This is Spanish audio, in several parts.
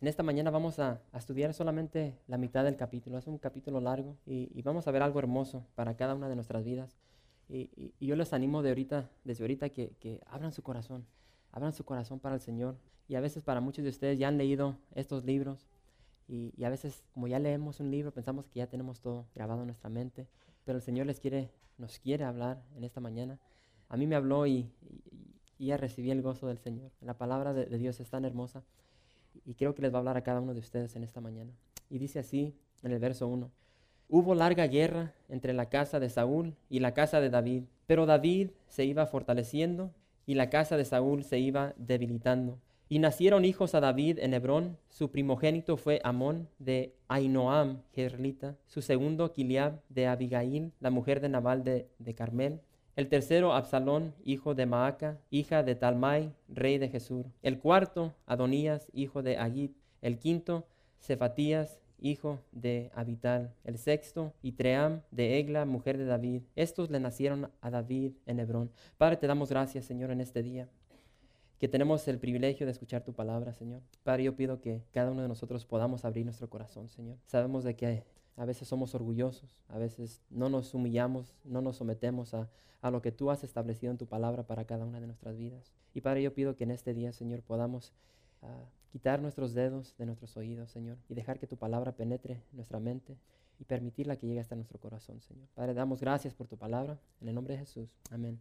en esta mañana vamos a, estudiar solamente la mitad del capítulo. Es un capítulo largo y, vamos a ver algo hermoso para cada una de nuestras vidas. Y, yo les animo de ahorita, desde ahorita que, abran su corazón, abran su corazón para el Señor. Y a veces para muchos de ustedes ya han leído estos libros y, a veces como ya leemos un libro pensamos que ya tenemos todo grabado en nuestra mente. Pero el Señor les quiere, nos quiere hablar en esta mañana. A mí me habló y, ya recibí el gozo del Señor. La palabra de Dios es tan hermosa y creo que les va a hablar a cada uno de ustedes en esta mañana. Y dice así en el verso 1. Hubo larga guerra entre la casa de Saúl y la casa de David, pero David se iba fortaleciendo y la casa de Saúl se iba debilitando. Y nacieron hijos a David en Hebrón. Su primogénito fue Amón de Ainoam, Gerlita. Su segundo, Kiliab de Abigail, la mujer de Nabal de, de Carmel. El tercero, Absalón, hijo de Maaca, hija de Talmai, rey de Jesús. El cuarto, Adonías, hijo de Agit. El quinto, Cefatías, hijo de Abital. El sexto, Itream, de Egla, mujer de David. Estos le nacieron a David en Hebrón. Padre, te damos gracias, Señor, en este día que tenemos el privilegio de escuchar tu palabra, Señor. Padre, yo pido que cada uno de nosotros podamos abrir nuestro corazón, Señor. Sabemos de que a veces somos orgullosos, a veces no nos humillamos, no nos sometemos a, lo que tú has establecido en tu palabra para cada una de nuestras vidas. Y Padre, yo pido que en este día, Señor, podamos ah, quitar nuestros dedos de nuestros oídos, Señor, y dejar que tu palabra penetre nuestra mente y permitirla que llegue hasta nuestro corazón, Señor. Padre, damos gracias por tu palabra, en el nombre de Jesús. Amén.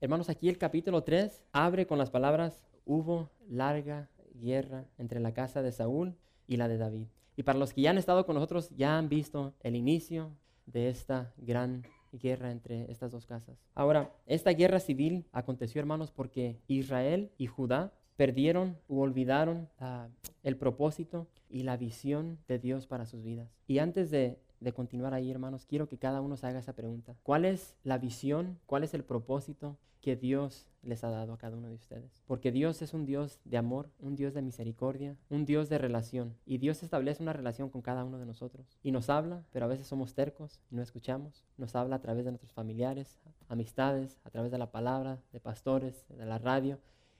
Hermanos, aquí el capítulo 3 abre con las palabras, hubo larga guerra entre la casa de Saúl y la de David. Y para los que ya han estado con nosotros, ya han visto el inicio de esta gran guerra entre estas dos casas. Ahora, esta guerra civil aconteció, hermanos, porque Israel y Judá perdieron u olvidaron ah, el propósito y la visión de Dios para sus vidas. Y antes de de continuar ahí, hermanos, quiero que cada uno se haga esa pregunta. ¿Cuál es la visión? ¿Cuál es el propósito que Dios les ha dado a cada uno de ustedes? Porque Dios es un Dios de amor, un Dios de misericordia, un Dios de relación. Y Dios establece una relación con cada uno de nosotros. Y nos habla, pero a veces somos tercos y no escuchamos. Nos habla a través de nuestros familiares, amistades, a través de la palabra, de pastores, de la radio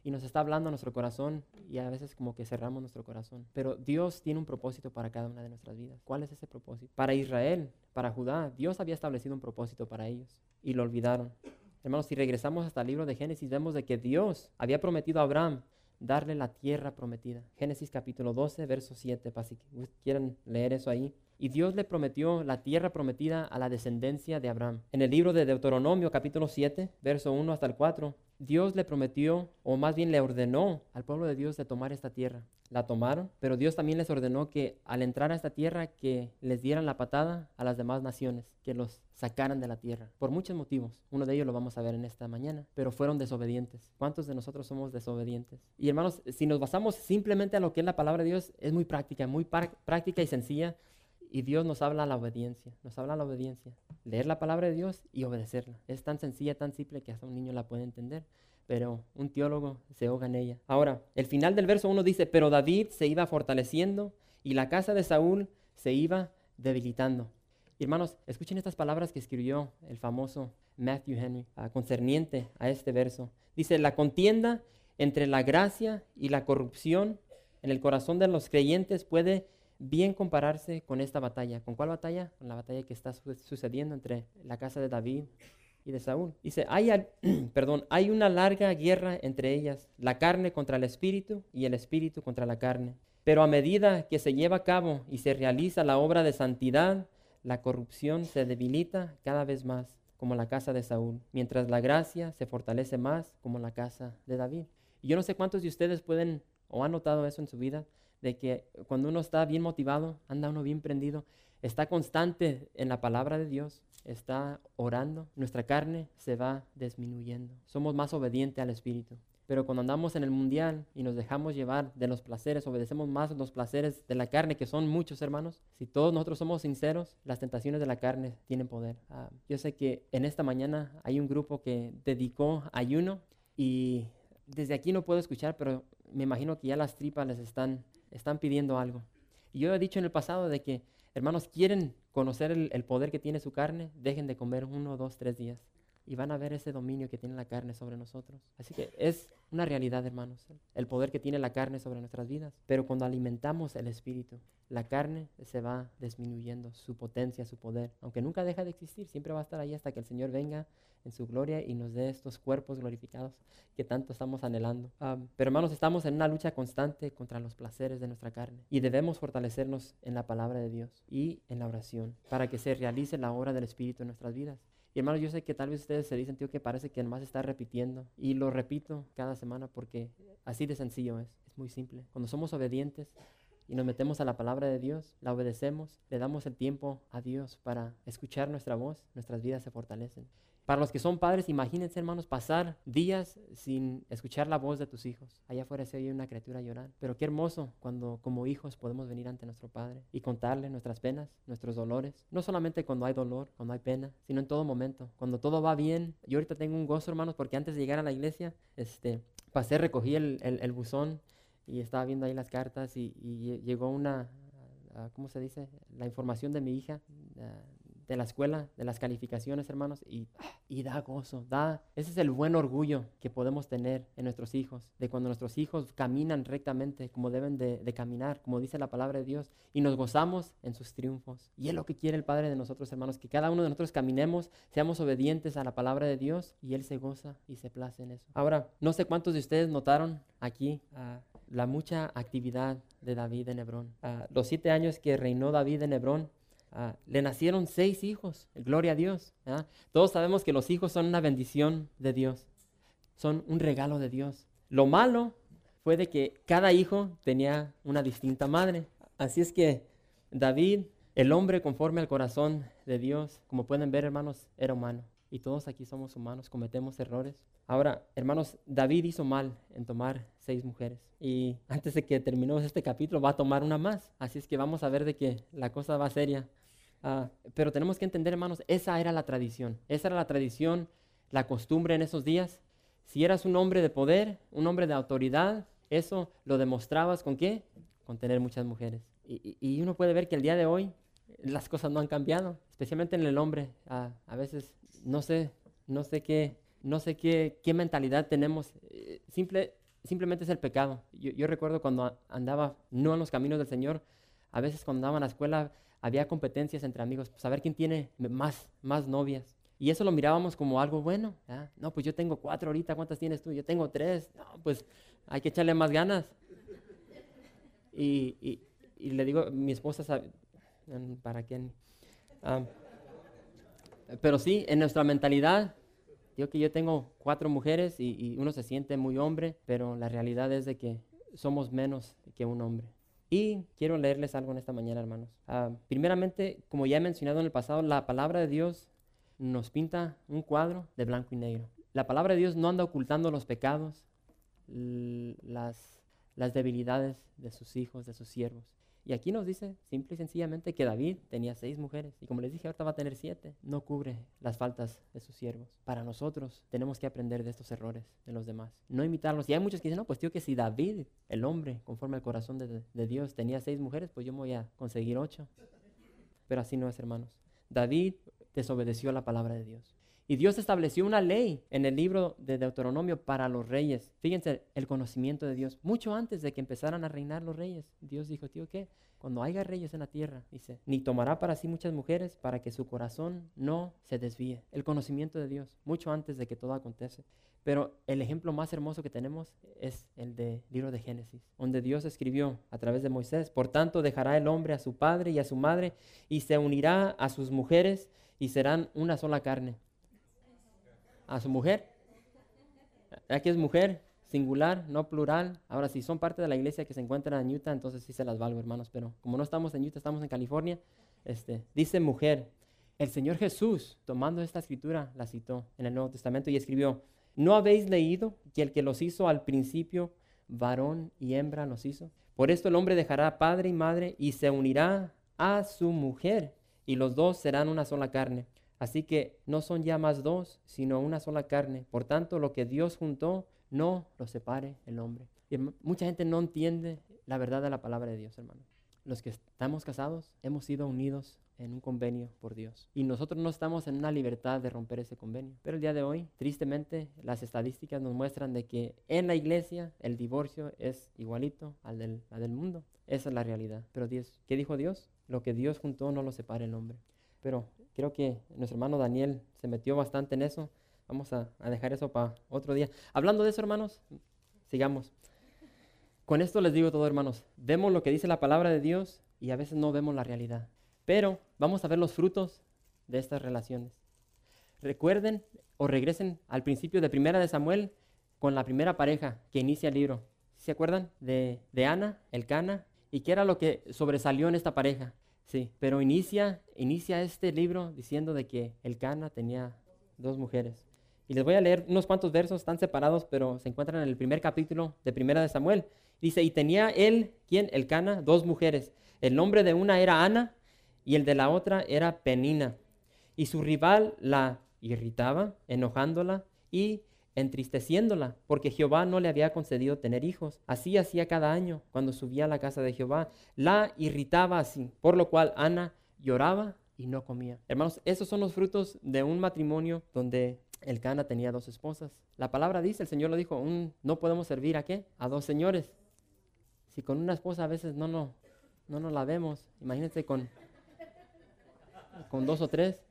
y nos está hablando a nuestro corazón y a veces como que cerramos nuestro corazón. Pero Dios tiene un propósito para cada una de nuestras vidas. ¿Cuál es ese propósito? Para Israel, para Judá, Dios había establecido un propósito para ellos y lo olvidaron. Hermanos, si regresamos hasta el libro de Génesis, vemos de que Dios había prometido a Abraham darle la tierra prometida. Génesis capítulo 12, verso 7, para si quieren leer eso ahí. Y Dios le prometió la tierra prometida a la descendencia de Abraham. En el libro de Deuteronomio capítulo 7, verso 1 hasta el 4, Dios le prometió, o más bien le ordenó al pueblo de Dios de tomar esta tierra. La tomaron, pero Dios también les ordenó que al entrar a esta tierra que les dieran la patada a las demás naciones, que los sacaran de la tierra, por muchos motivos. Uno de ellos lo vamos a ver en esta mañana, pero fueron desobedientes. ¿Cuántos de nosotros somos desobedientes? Y hermanos, si nos basamos simplemente a lo que es la palabra de Dios, es muy práctica, muy práctica y sencilla. Y Dios nos habla la obediencia, nos habla la obediencia. Leer la palabra de Dios y obedecerla. Es tan sencilla, tan simple que hasta un niño la puede entender, pero un teólogo se ahoga en ella. Ahora, el final del verso 1 dice, pero David se iba fortaleciendo y la casa de Saúl se iba debilitando. hermanos, escuchen estas palabras que escribió el famoso Matthew Henry ah, concerniente a este verso. Dice, la contienda entre la gracia y la corrupción en el corazón de los creyentes puede bien compararse con esta batalla. ¿Con cuál batalla? Con la batalla que está sucediendo entre la casa de David y de Saúl. Dice, hay, perdón, hay una larga guerra entre ellas, la carne contra el espíritu y el espíritu contra la carne. Pero a medida que se lleva a cabo y se realiza la obra de santidad, la corrupción se debilita cada vez más, como la casa de Saúl, mientras la gracia se fortalece más, como la casa de David. Y yo no sé cuántos de ustedes pueden o han notado eso en su vida, de que cuando uno está bien motivado, anda uno bien prendido, está constante en la palabra de Dios, está orando, nuestra carne se va disminuyendo. Somos más obedientes al Espíritu. Pero cuando andamos en el mundial y nos dejamos llevar de los placeres, obedecemos más los placeres de la carne, que son muchos hermanos, si todos nosotros somos sinceros, las tentaciones de la carne tienen poder. Ah, yo sé que en esta mañana hay un grupo que dedicó ayuno y desde aquí no puedo escuchar, pero me imagino que ya las tripas les están, están pidiendo algo. Y yo he dicho en el pasado de que, hermanos, quieren conocer el, el poder que tiene su carne, dejen de comer uno, dos, tres días y van a ver ese dominio que tiene la carne sobre nosotros. Así que es una realidad, hermanos, el poder que tiene la carne sobre nuestras vidas. Pero cuando alimentamos el espíritu, la carne se va disminuyendo, su potencia, su poder, aunque nunca deja de existir, siempre va a estar ahí hasta que el Señor venga en su gloria y nos dé estos cuerpos glorificados que tanto estamos anhelando. Ah, pero hermanos, estamos en una lucha constante contra los placeres de nuestra carne y debemos fortalecernos en la palabra de Dios y en la oración para que se realice la obra del Espíritu en nuestras vidas. Y hermanos, yo sé que tal vez ustedes se dicen, tío, que parece que más está repitiendo. Y lo repito cada semana porque así de sencillo es. Es muy simple. Cuando somos obedientes y nos metemos a la palabra de Dios, la obedecemos, le damos el tiempo a Dios para escuchar nuestra voz, nuestras vidas se fortalecen. Para los que son padres, imagínense, hermanos, pasar días sin escuchar la voz de tus hijos. Allá afuera se oye una criatura llorar. Pero qué hermoso cuando como hijos podemos venir ante nuestro Padre y contarle nuestras penas, nuestros dolores. No solamente cuando hay dolor, cuando hay pena, sino en todo momento. Cuando todo va bien. Yo ahorita tengo un gozo, hermanos, porque antes de llegar a la iglesia, este, pasé, recogí el, el, buzón y estaba viendo ahí las cartas y, llegó una, ¿cómo se dice? La información de mi hija de la escuela, de las calificaciones, hermanos, y, y, da gozo, da, ese es el buen orgullo que podemos tener en nuestros hijos, de cuando nuestros hijos caminan rectamente como deben de, caminar, como dice la palabra de Dios, y nos gozamos en sus triunfos. Y es lo que quiere el Padre de nosotros, hermanos, que cada uno de nosotros caminemos, seamos obedientes a la palabra de Dios, y Él se goza y se place en eso. Ahora, no sé cuántos de ustedes notaron aquí uh, la mucha actividad de David en Hebrón. Uh, los siete años que reinó David en Hebrón, Ah, le nacieron seis hijos, gloria a Dios. Todos sabemos que los hijos son una bendición de Dios, son un regalo de Dios. Lo malo fue de que cada hijo tenía una distinta madre. Así es que David, el hombre conforme al corazón de Dios, como pueden ver hermanos, era humano. Y todos aquí somos humanos, cometemos errores. Ahora, hermanos, David hizo mal en tomar seis mujeres. Y antes de que terminemos este capítulo, va a tomar una más. Así es que vamos a ver de que la cosa va seria. Ah, pero tenemos que entender, hermanos, esa era la tradición. Esa era la tradición, la costumbre en esos días. Si eras un hombre de poder, un hombre de autoridad, eso lo demostrabas con qué? Con tener muchas mujeres. Y, uno puede ver que el día de hoy las cosas no han cambiado, especialmente en el hombre. Ah, a veces no sé, no sé qué, no sé qué, qué mentalidad tenemos. Eh, simple, simplemente es el pecado. Yo, yo recuerdo cuando andaba no en los caminos del Señor, a veces cuando andaba en la escuela había competencias entre amigos, pues a ver quién tiene más, más novias. Y eso lo mirábamos como algo bueno. No, pues yo tengo cuatro ahorita, ¿cuántas tienes tú? Yo tengo tres. No, pues hay que echarle más ganas. Y, y, le digo, mi esposa sabe, ¿para quién? Ah, pero sí, en nuestra mentalidad, digo que yo tengo cuatro mujeres y, y uno se siente muy hombre, pero la realidad es de que somos menos que un hombre. Y quiero leerles algo en esta mañana, hermanos. Ah, primeramente, como ya he mencionado en el pasado, la palabra de Dios nos pinta un cuadro de blanco y negro. La palabra de Dios no anda ocultando los pecados, las, las debilidades de sus hijos, de sus siervos. Y aquí nos dice simple y sencillamente que David tenía seis mujeres. Y como les dije, ahorita va a tener siete. No cubre las faltas de sus siervos. Para nosotros tenemos que aprender de estos errores de los demás. No imitarlos. Y hay muchos que dicen, no, pues tío, que si David, el hombre, conforme al corazón de, Dios, tenía seis mujeres, pues yo me voy a conseguir ocho. Pero así no es, hermanos. David desobedeció la palabra de Dios. Y Dios estableció una ley en el libro de Deuteronomio para los reyes. Fíjense, el conocimiento de Dios. Mucho antes de que empezaran a reinar los reyes, Dios dijo, tío, ¿qué? Cuando haya reyes en la tierra, dice, ni tomará para sí muchas mujeres para que su corazón no se desvíe. El conocimiento de Dios, mucho antes de que todo acontece. Pero el ejemplo más hermoso que tenemos es el del libro de Génesis, donde Dios escribió a través de Moisés, por tanto dejará el hombre a su padre y a su madre y se unirá a sus mujeres y serán una sola carne a su mujer. Aquí es mujer, singular, no plural. Ahora, si son parte de la iglesia que se encuentra en Utah, entonces sí se las valgo, hermanos. Pero como no estamos en Utah, estamos en California, este, dice mujer. El Señor Jesús, tomando esta escritura, la citó en el Nuevo Testamento y escribió, ¿No habéis leído que el que los hizo al principio, varón y hembra los hizo? Por esto el hombre dejará padre y madre y se unirá a su mujer, y los dos serán una sola carne. Así que no son ya más dos, sino una sola carne. Por tanto, lo que Dios juntó, no lo separe el hombre. Y mucha gente no entiende la verdad de la palabra de Dios, hermano. Los que estamos casados hemos sido unidos en un convenio por Dios. Y nosotros no estamos en una libertad de romper ese convenio. Pero el día de hoy, tristemente, las estadísticas nos muestran de que en la iglesia el divorcio es igualito al del, del mundo. Esa es la realidad. Pero Dios, ¿qué dijo Dios? Lo que Dios juntó no lo separe el hombre. Pero creo que nuestro hermano Daniel se metió bastante en eso. Vamos a, dejar eso para otro día. Hablando de eso, hermanos, sigamos. Con esto les digo todo, hermanos. Vemos lo que dice la palabra de Dios y a veces no vemos la realidad. Pero vamos a ver los frutos de estas relaciones. Recuerden o regresen al principio de Primera de Samuel con la primera pareja que inicia el libro. ¿Se acuerdan de, de Ana, el Cana? ¿Y qué era lo que sobresalió en esta pareja? Sí, pero inicia, inicia este libro diciendo de que el Cana tenía dos mujeres. Y les voy a leer unos cuantos versos, están separados, pero se encuentran en el primer capítulo de Primera de Samuel. Dice, y tenía él, ¿quién? El Cana, dos mujeres. El nombre de una era Ana y el de la otra era Penina. Y su rival la irritaba, enojándola y entristeciéndola, porque Jehová no le había concedido tener hijos. Así hacía cada año cuando subía a la casa de Jehová. La irritaba así, por lo cual Ana lloraba y no comía. Hermanos, esos son los frutos de un matrimonio donde el Cana tenía dos esposas. La palabra dice, el Señor lo dijo, no podemos servir a qué? A dos señores. Si con una esposa a veces no, no, no nos la vemos, imagínense con con dos o tres.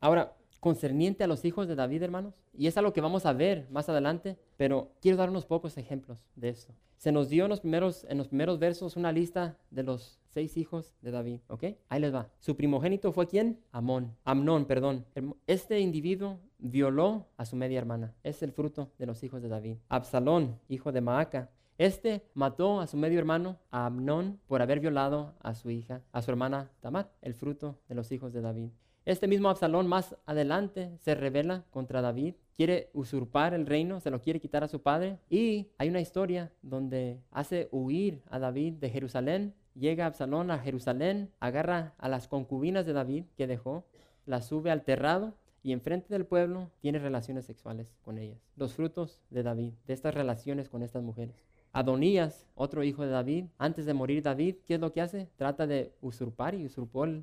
Ahora, concerniente a los hijos de David, hermanos, y es algo que vamos a ver más adelante, pero quiero dar unos pocos ejemplos de esto. Se nos dio en los primeros, versos una lista de los seis hijos de David, ¿ok? Ahí les va. Su primogénito fue quién? Amón. Amnón, perdón. Este individuo violó a su media hermana. Es el fruto de los hijos de David. Absalón, hijo de Maaca, este mató a su medio hermano, a Amnón, por haber violado a su hija, a su hermana Tamar, el fruto de los hijos de David. Este mismo Absalón más adelante se revela contra David, quiere usurpar el reino, se lo quiere quitar a su padre y hay una historia donde hace huir a David de Jerusalén. Llega Absalón a Jerusalén, agarra a las concubinas de David que dejó, las sube al terrado y enfrente del pueblo tiene relaciones sexuales con ellas. Los frutos de David, de estas relaciones con estas mujeres. Adonías, otro hijo de David, antes de morir David, ¿qué es lo que hace? Trata de usurpar y usurpó el,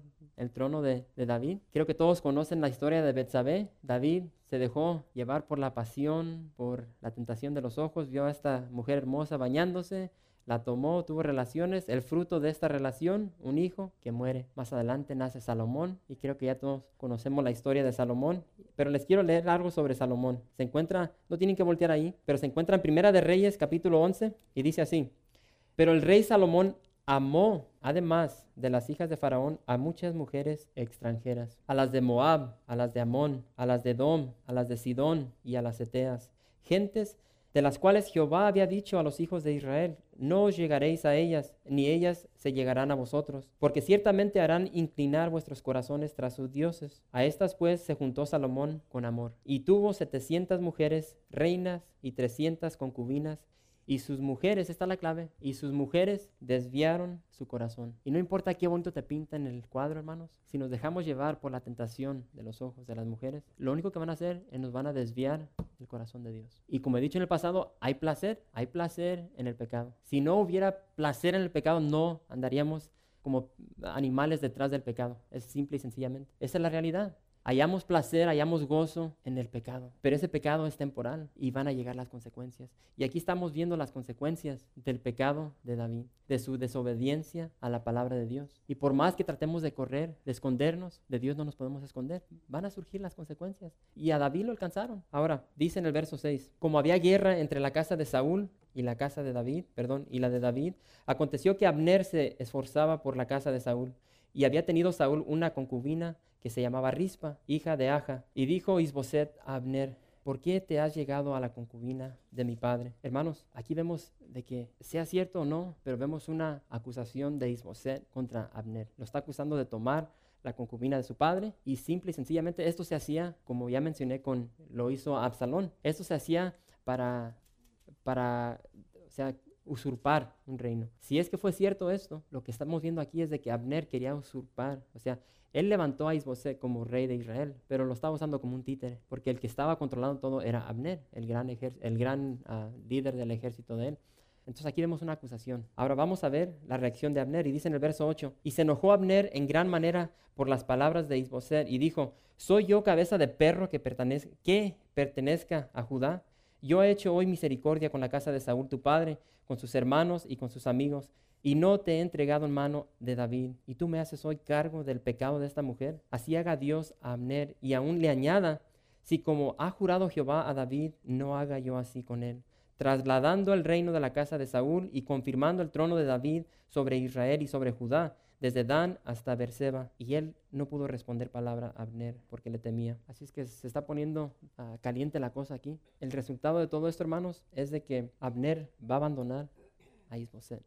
trono de, David. Creo que todos conocen la historia de Betsabé. David se dejó llevar por la pasión, por la tentación de los ojos, vio a esta mujer hermosa bañándose, la tomó, tuvo relaciones, el fruto de esta relación, un hijo que muere. Más adelante nace Salomón y creo que ya todos conocemos la historia de Salomón, pero les quiero leer algo sobre Salomón. Se encuentra, no tienen que voltear ahí, pero se encuentra en Primera de Reyes capítulo 11 y dice así, pero el rey Salomón amó, además de las hijas de Faraón, a muchas mujeres extranjeras, a las de Moab, a las de Amón, a las de Edom, a las de Sidón y a las Eteas, gentes de las cuales Jehová había dicho a los hijos de Israel, no os llegaréis a ellas, ni ellas se llegarán a vosotros, porque ciertamente harán inclinar vuestros corazones tras sus dioses. A estas pues se juntó Salomón con amor, y tuvo setecientas mujeres, reinas y trescientas concubinas, y sus mujeres, esta es la clave, y sus mujeres desviaron su corazón. Y no importa qué bonito te pinta en el cuadro, hermanos, si nos dejamos llevar por la tentación de los ojos de las mujeres, lo único que van a hacer es nos van a desviar el corazón de Dios. Y como he dicho en el pasado, hay placer, hay placer en el pecado. Si no hubiera placer en el pecado, no andaríamos como animales detrás del pecado. Es simple y sencillamente. Esa es la realidad. Hallamos placer, hallamos gozo en el pecado, pero ese pecado es temporal y van a llegar las consecuencias. Y aquí estamos viendo las consecuencias del pecado de David, de su desobediencia a la palabra de Dios. Y por más que tratemos de correr, de escondernos, de Dios no nos podemos esconder. Van a surgir las consecuencias. Y a David lo alcanzaron. Ahora, dice en el verso 6, como había guerra entre la casa de Saúl y la casa de David, perdón, y la de David, aconteció que Abner se esforzaba por la casa de Saúl. Y había tenido Saúl una concubina que se llamaba Rispa, hija de Aja. Y dijo Isboset a Abner, ¿por qué te has llegado a la concubina de mi padre? Hermanos, aquí vemos de que sea cierto o no, pero vemos una acusación de Isboset contra Abner. Lo está acusando de tomar la concubina de su padre y simple y sencillamente esto se hacía, como ya mencioné, con lo hizo Absalón. Esto se hacía para, para o sea, usurpar un reino. Si es que fue cierto esto, lo que estamos viendo aquí es de que Abner quería usurpar, o sea, él levantó a Isboset como rey de Israel, pero lo estaba usando como un títere, porque el que estaba controlando todo era Abner, el gran, el gran ah, líder del ejército de él. Entonces aquí vemos una acusación. Ahora vamos a ver la reacción de Abner y dice en el verso 8, y se enojó Abner en gran manera por las palabras de Isboset y dijo, ¿soy yo cabeza de perro que, pertenezca, que pertenezca a Judá? Yo he hecho hoy misericordia con la casa de Saúl tu padre, con sus hermanos y con sus amigos, y no te he entregado en mano de David, y tú me haces hoy cargo del pecado de esta mujer. Así haga Dios a Abner, y aún le añada, si como ha jurado Jehová a David, no haga yo así con él, trasladando el reino de la casa de Saúl y confirmando el trono de David sobre Israel y sobre Judá, desde Dan hasta Berseba. Y él no pudo responder palabra a Abner porque le temía. Así es que se está poniendo ah, caliente la cosa aquí. El resultado de todo esto, hermanos, es de que Abner va a abandonar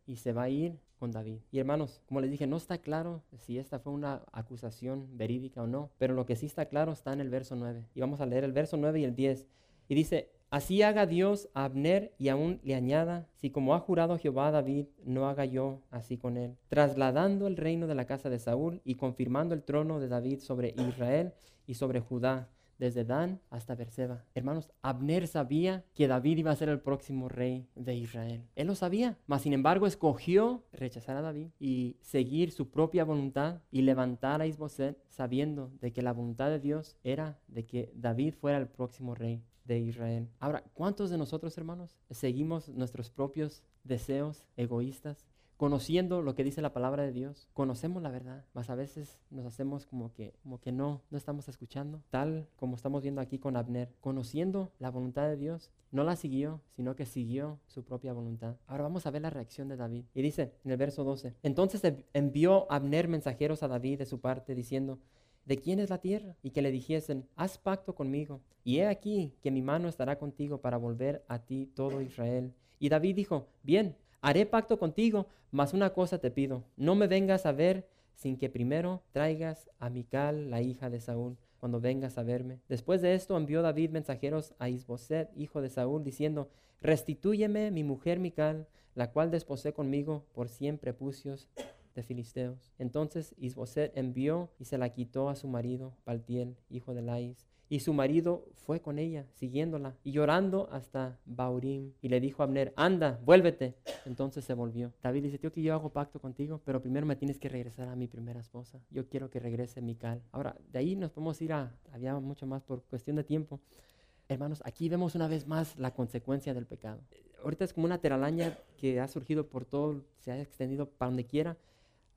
y se va a ir con David. Y hermanos, como les dije, no está claro si esta fue una acusación verídica o no, pero lo que sí está claro está en el verso 9. Y vamos a leer el verso 9 y el 10. Y dice, así haga Dios a Abner y aún le añada, si como ha jurado Jehová David, no haga yo así con él, trasladando el reino de la casa de Saúl y confirmando el trono de David sobre Israel y sobre Judá desde Dan hasta Berseba. Hermanos, Abner sabía que David iba a ser el próximo rey de Israel. Él lo sabía, mas sin embargo escogió rechazar a David y seguir su propia voluntad y levantar a Isboset sabiendo de que la voluntad de Dios era de que David fuera el próximo rey de Israel. Ahora, ¿cuántos de nosotros, hermanos, seguimos nuestros propios deseos egoístas conociendo lo que dice la palabra de Dios, conocemos la verdad, mas a veces nos hacemos como que, como que no, no estamos escuchando, tal como estamos viendo aquí con Abner, conociendo la voluntad de Dios, no la siguió, sino que siguió su propia voluntad. Ahora vamos a ver la reacción de David. Y dice en el verso 12, entonces envió Abner mensajeros a David de su parte, diciendo, ¿de quién es la tierra? Y que le dijesen, haz pacto conmigo, y he aquí que mi mano estará contigo para volver a ti todo Israel. Y David dijo, bien, Haré pacto contigo, mas una cosa te pido, no me vengas a ver sin que primero traigas a Mical, la hija de Saúl, cuando vengas a verme. Después de esto envió David mensajeros a Isboset, hijo de Saúl, diciendo, Restitúyeme mi mujer Mical, la cual desposé conmigo por cien prepucios de filisteos. Entonces Isboset envió y se la quitó a su marido, Paltiel, hijo de Lais, y su marido fue con ella, siguiéndola, y llorando hasta Baurim. Y le dijo a Abner, anda, vuélvete. Entonces se volvió. David dice, tío, que yo hago pacto contigo, pero primero me tienes que regresar a mi primera esposa. Yo quiero que regrese Mical. Ahora, de ahí nos podemos ir a, había mucho más por cuestión de tiempo. Hermanos, aquí vemos una vez más la consecuencia del pecado. Ahorita es como una teralaña que ha surgido por todo, se ha extendido para donde quiera.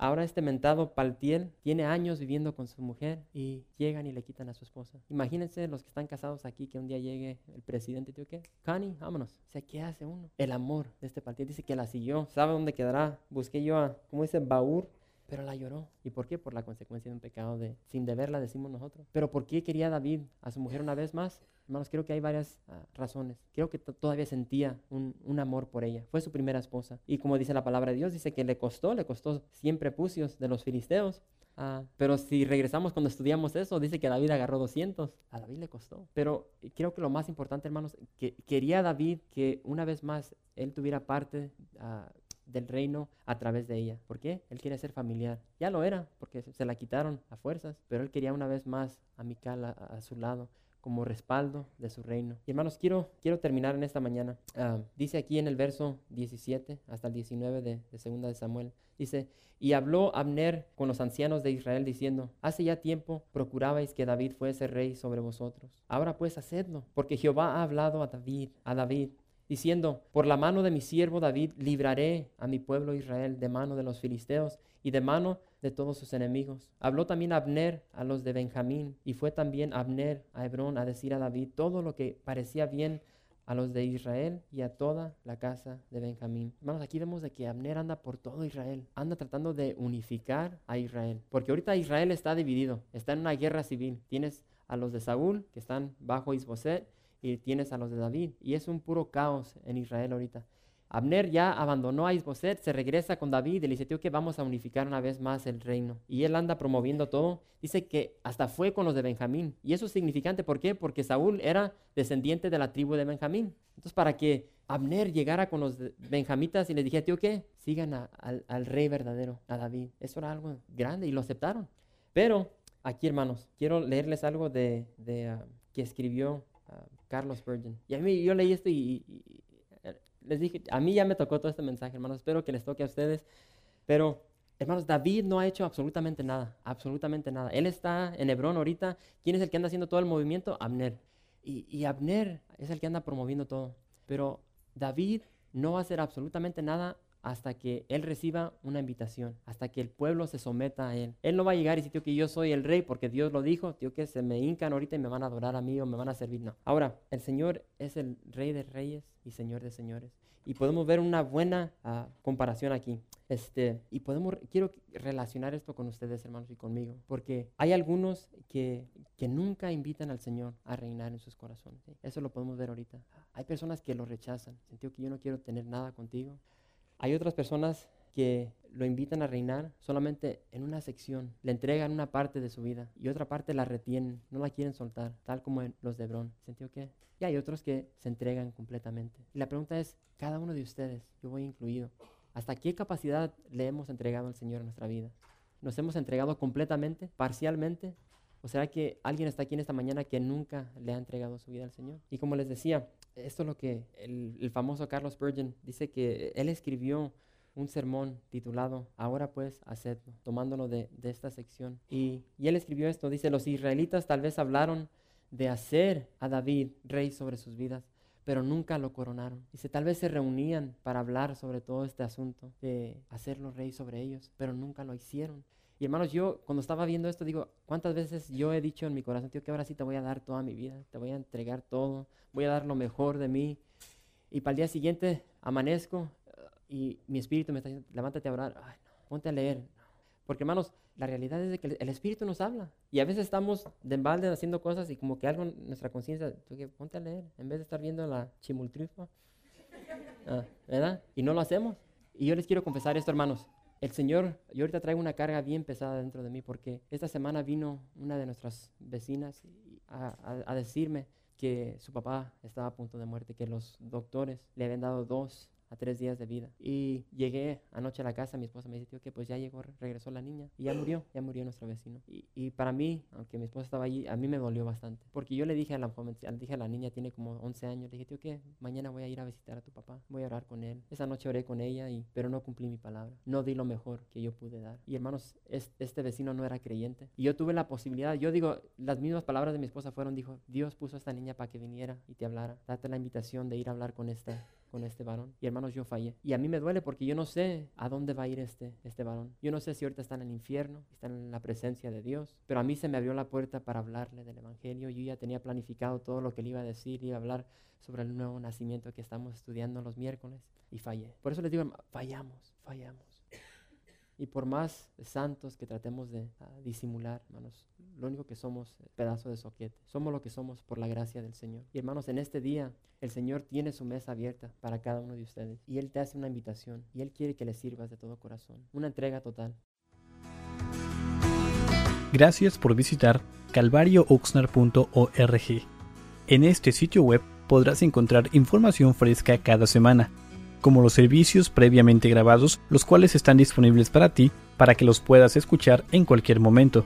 Ahora este mentado Paltiel tiene años viviendo con su mujer y llegan y le quitan a su esposa. Imagínense los que están casados aquí que un día llegue el presidente y dice, ¿qué? Connie, vámonos. O sea, ¿qué hace uno? El amor de este Paltiel dice que la siguió. ¿Sabe dónde quedará? Busqué yo a, ¿cómo dice? Baur pero la lloró. ¿Y por qué? Por la consecuencia de un pecado de sin deberla, decimos nosotros. Pero ¿por qué quería David a su mujer una vez más? Hermanos, creo que hay varias ah, razones. Creo que todavía sentía un, un, amor por ella. Fue su primera esposa. Y como dice la palabra de Dios, dice que le costó, le costó siempre prepucios de los filisteos. Ah, pero si regresamos cuando estudiamos eso, dice que David agarró 200. A David le costó. Pero creo que lo más importante, hermanos, que quería David que una vez más él tuviera parte uh, del reino a través de ella. ¿Por qué? Él quiere ser familiar. Ya lo era, porque se la quitaron a fuerzas, pero él quería una vez más a Mical a, su lado como respaldo de su reino. Y hermanos, quiero, quiero terminar en esta mañana. Ah, dice aquí en el verso 17 hasta el 19 de, de segunda de Samuel, dice, y habló Abner con los ancianos de Israel diciendo, hace ya tiempo procurabais que David fuese rey sobre vosotros. Ahora pues hacedlo, porque Jehová ha hablado a David, a David, diciendo, por la mano de mi siervo David libraré a mi pueblo Israel de mano de los filisteos y de mano de todos sus enemigos. Habló también Abner a los de Benjamín y fue también Abner a Hebrón a decir a David todo lo que parecía bien a los de Israel y a toda la casa de Benjamín. Hermanos, aquí vemos de que Abner anda por todo Israel, anda tratando de unificar a Israel, porque ahorita Israel está dividido, está en una guerra civil. Tienes a los de Saúl que están bajo Isboset y tienes a los de David. Y es un puro caos en Israel ahorita. Abner ya abandonó a Isboset, se regresa con David y le dice, tío, que vamos a unificar una vez más el reino. Y él anda promoviendo todo. Dice que hasta fue con los de Benjamín. Y eso es significante, ¿por qué? Porque Saúl era descendiente de la tribu de Benjamín. Entonces, para que Abner llegara con los benjamitas y le dije, tío, ¿qué? Sigan al, rey verdadero, a David. Eso era algo grande y lo aceptaron. Pero aquí, hermanos, quiero leerles algo de, ah, que escribió Carlos Spurgeon. Y a mí, yo leí esto y, les dije, a mí ya me tocó todo este mensaje, hermanos. Espero que les toque a ustedes. Pero, hermanos, David no ha hecho absolutamente nada, absolutamente nada. Él está en Hebrón ahorita. ¿Quién es el que anda haciendo todo el movimiento? Abner. Y, y Abner es el que anda promoviendo todo. Pero David no va a hacer absolutamente nada hasta que él reciba una invitación, hasta que el pueblo se someta a él. Él no va a llegar y decir, que yo soy el rey porque Dios lo dijo, tío, que se me hincan ahorita y me van a adorar a mí o me van a servir. No. Ahora, el Señor es el rey de reyes y Señor de señores. Y podemos ver una buena ah, comparación aquí. Este, y podemos, quiero relacionar esto con ustedes, hermanos, y conmigo, porque hay algunos que, que nunca invitan al Señor a reinar en sus corazones. Eso lo podemos ver ahorita. Hay personas que lo rechazan, sentido que yo no quiero tener nada contigo. Hay otras personas que lo invitan a reinar solamente en una sección, le entregan una parte de su vida y otra parte la retienen, no la quieren soltar, tal como en los de Hebrón. ¿Sentió qué? Y hay otros que se entregan completamente. Y la pregunta es, cada uno de ustedes, yo voy incluido, ¿hasta qué capacidad le hemos entregado al Señor en nuestra vida? ¿Nos hemos entregado completamente, parcialmente? ¿O será que alguien está aquí en esta mañana que nunca le ha entregado su vida al Señor? Y como les decía, esto es lo que el, famoso Carlos Spurgeon dice que él escribió un sermón titulado Ahora pues hacedlo, tomándolo de, esta sección. Y, y, él escribió esto, dice, los israelitas tal vez hablaron de hacer a David rey sobre sus vidas, pero nunca lo coronaron. Dice, tal vez se reunían para hablar sobre todo este asunto de hacerlo rey sobre ellos, pero nunca lo hicieron. Y hermanos, yo cuando estaba viendo esto, digo, ¿cuántas veces yo he dicho en mi corazón, tío, que ahora sí te voy a dar toda mi vida, te voy a entregar todo, voy a dar lo mejor de mí? Y para el día siguiente amanezco eh, y mi espíritu me está diciendo, levántate a orar, Ay, no, ponte a leer. Porque hermanos, la realidad es de que el espíritu nos habla. Y a veces estamos de embalde haciendo cosas y como que algo en nuestra conciencia, ponte a leer, en vez de estar viendo la chimultrifa. Ah, ¿Verdad? Y no lo hacemos. Y yo les quiero confesar esto, hermanos. El Señor, yo ahorita traigo una carga bien pesada dentro de mí porque esta semana vino una de nuestras vecinas a, decirme que su papá estaba a punto de muerte, que los doctores le habían dado dos a tres días de vida. Y llegué anoche a la casa, mi esposa me dice, tío, que pues ya llegó, regresó la niña y ya murió, ya murió nuestro vecino. Y, y, para mí, aunque mi esposa estaba allí, a mí me dolió bastante. Porque yo le dije a la joven, dije a la niña, tiene como 11 años, le dije, tío, que mañana voy a ir a visitar a tu papá, voy a orar con él. Esa noche oré con ella, y, pero no cumplí mi palabra. No di lo mejor que yo pude dar. Y hermanos, este vecino no era creyente. Y yo tuve la posibilidad, yo digo, las mismas palabras de mi esposa fueron, dijo, Dios puso a esta niña para que viniera y te hablara. Date la invitación de ir a hablar con esta con este varón. Y hermanos, yo fallé. Y a mí me duele porque yo no sé a dónde va a ir este, este varón. Yo no sé si ahorita está en el infierno, está en la presencia de Dios. Pero a mí se me abrió la puerta para hablarle del Evangelio. Yo ya tenía planificado todo lo que le iba a decir. Iba a hablar sobre el nuevo nacimiento que estamos estudiando los miércoles. Y fallé. Por eso les digo, fallamos, fallamos. Y por más santos que tratemos de ah, disimular, hermanos, lo único que somos es pedazo de soquete. Somos lo que somos por la gracia del Señor. Y hermanos, en este día el Señor tiene su mesa abierta para cada uno de ustedes. Y Él te hace una invitación. Y Él quiere que le sirvas de todo corazón. Una entrega total. Gracias por visitar calvariooxnar.org. En este sitio web podrás encontrar información fresca cada semana como los servicios previamente grabados, los cuales están disponibles para ti para que los puedas escuchar en cualquier momento.